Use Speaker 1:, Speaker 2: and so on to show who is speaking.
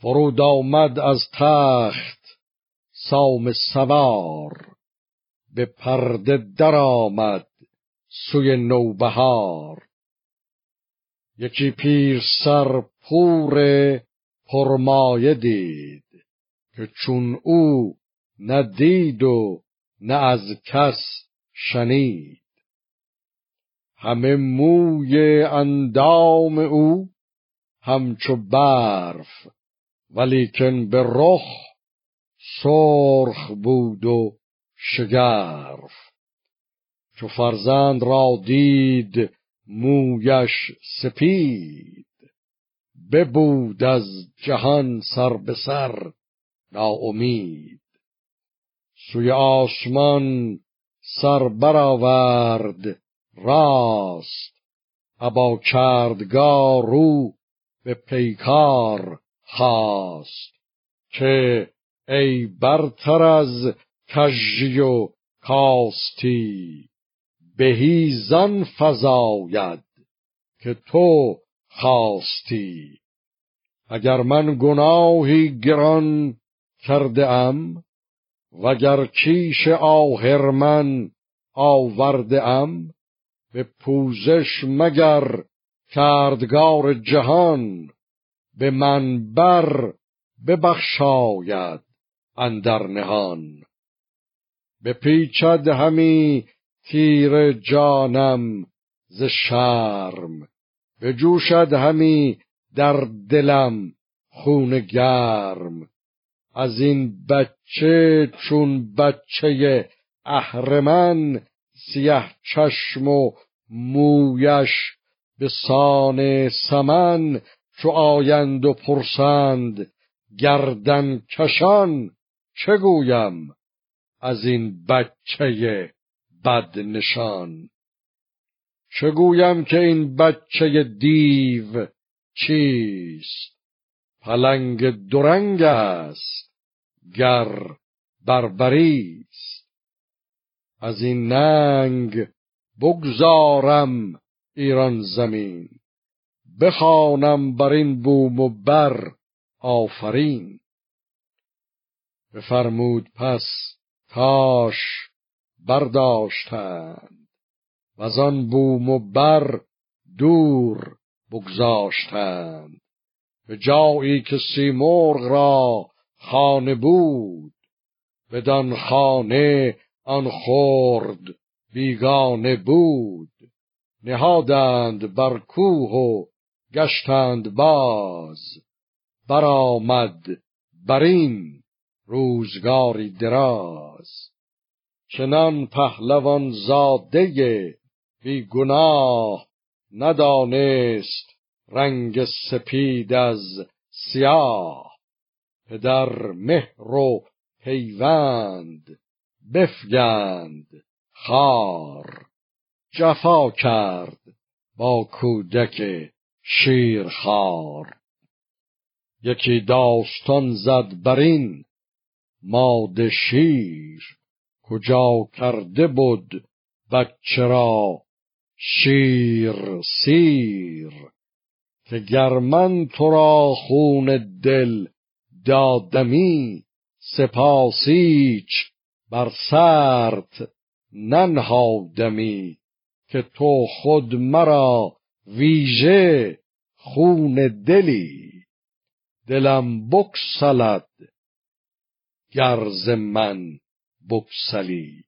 Speaker 1: فرود آمد از تخت سام سوار به پرده درآمد سوی نوبهار. یکی پیر سر پور پرمایه دید که چون او ندید و نه از کس شنید. همه موی اندام او همچو برف ولیکن به رخ سرخ بود و شگرف. چو فرزند را دید مویش سپید ببود از جهان سر به سر ناامید. سوی آسمان سر برآورد راست ابا کردگار رو به پیکار خواست که ای برتر از کژی و کاستی بهی زن فزاید که تو خواستی. اگر من گناهی گران کرده ام وگر کیش آهرمن آورده ام به پوزش مگر کردگار جهان به من بر ببخشاید اندر نهان. پیچد همی تیر جانم ز شرم بجوشد همی در دلم خون گرم. از این بچه چون بچه اهرمن سیه چشم و مویش به سان سمن چو آیند و پرسند گردن کشان چه گویم؟ از این بچه بد نشان چه گویم که این بچه دیو چیست؟ پلنگ درنگ است گر بربریست. از این ننگ بگذارم ایران زمین. بخوانم بر این بوم و بر آفرین. بفرمود پس تاش برداشتند و آن بوم و بر دور بگذاشتند. به جایی که سیمرغ را خانه بود بدان خانه آن خورد بیگانه بود. نهادند بر کوه و گشتند باز. برآمد بر این روزگاری دراز. چنان پهلوان زاده بی گناه ندانست رنگ سپید از سیاه. پدر مهر و پیوند بفگند خار. جفا کرد با کودک شیرخوار یکی داستان زد برین ماد شیر کجا کرده بود بچه را شیر سیر. که گر من تو را خون دل دادمی سپاسیچ بر سرت ننهادمی که تو خود مرا ویژه خون دلی دلم بکسلد گرز من بکسلی